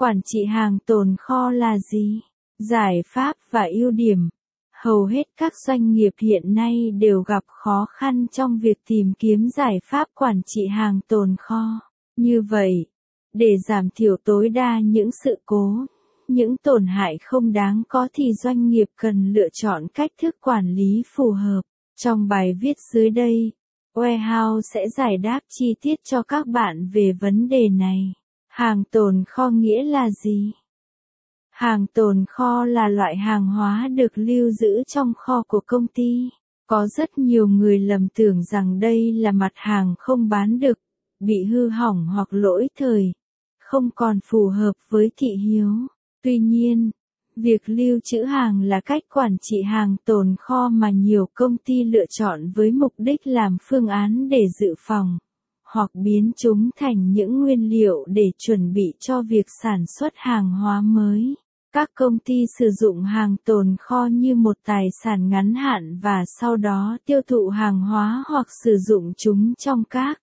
Quản trị hàng tồn kho là gì? Giải pháp và ưu điểm. Hầu hết các doanh nghiệp hiện nay đều gặp khó khăn trong việc tìm kiếm giải pháp quản trị hàng tồn kho. Như vậy, để giảm thiểu tối đa những sự cố, những tổn hại không đáng có thì doanh nghiệp cần lựa chọn cách thức quản lý phù hợp. Trong bài viết dưới đây, Warehouse sẽ giải đáp chi tiết cho các bạn về vấn đề này. Hàng tồn kho nghĩa là gì? Hàng tồn kho là loại hàng hóa được lưu giữ trong kho của công ty. Có rất nhiều người lầm tưởng rằng đây là mặt hàng không bán được, bị hư hỏng hoặc lỗi thời, không còn phù hợp với thị hiếu. Tuy nhiên, việc lưu trữ hàng là cách quản trị hàng tồn kho mà nhiều công ty lựa chọn với mục đích làm phương án để dự phòng hoặc biến chúng thành những nguyên liệu để chuẩn bị cho việc sản xuất hàng hóa mới. Các công ty sử dụng hàng tồn kho như một tài sản ngắn hạn và sau đó tiêu thụ hàng hóa hoặc sử dụng chúng trong các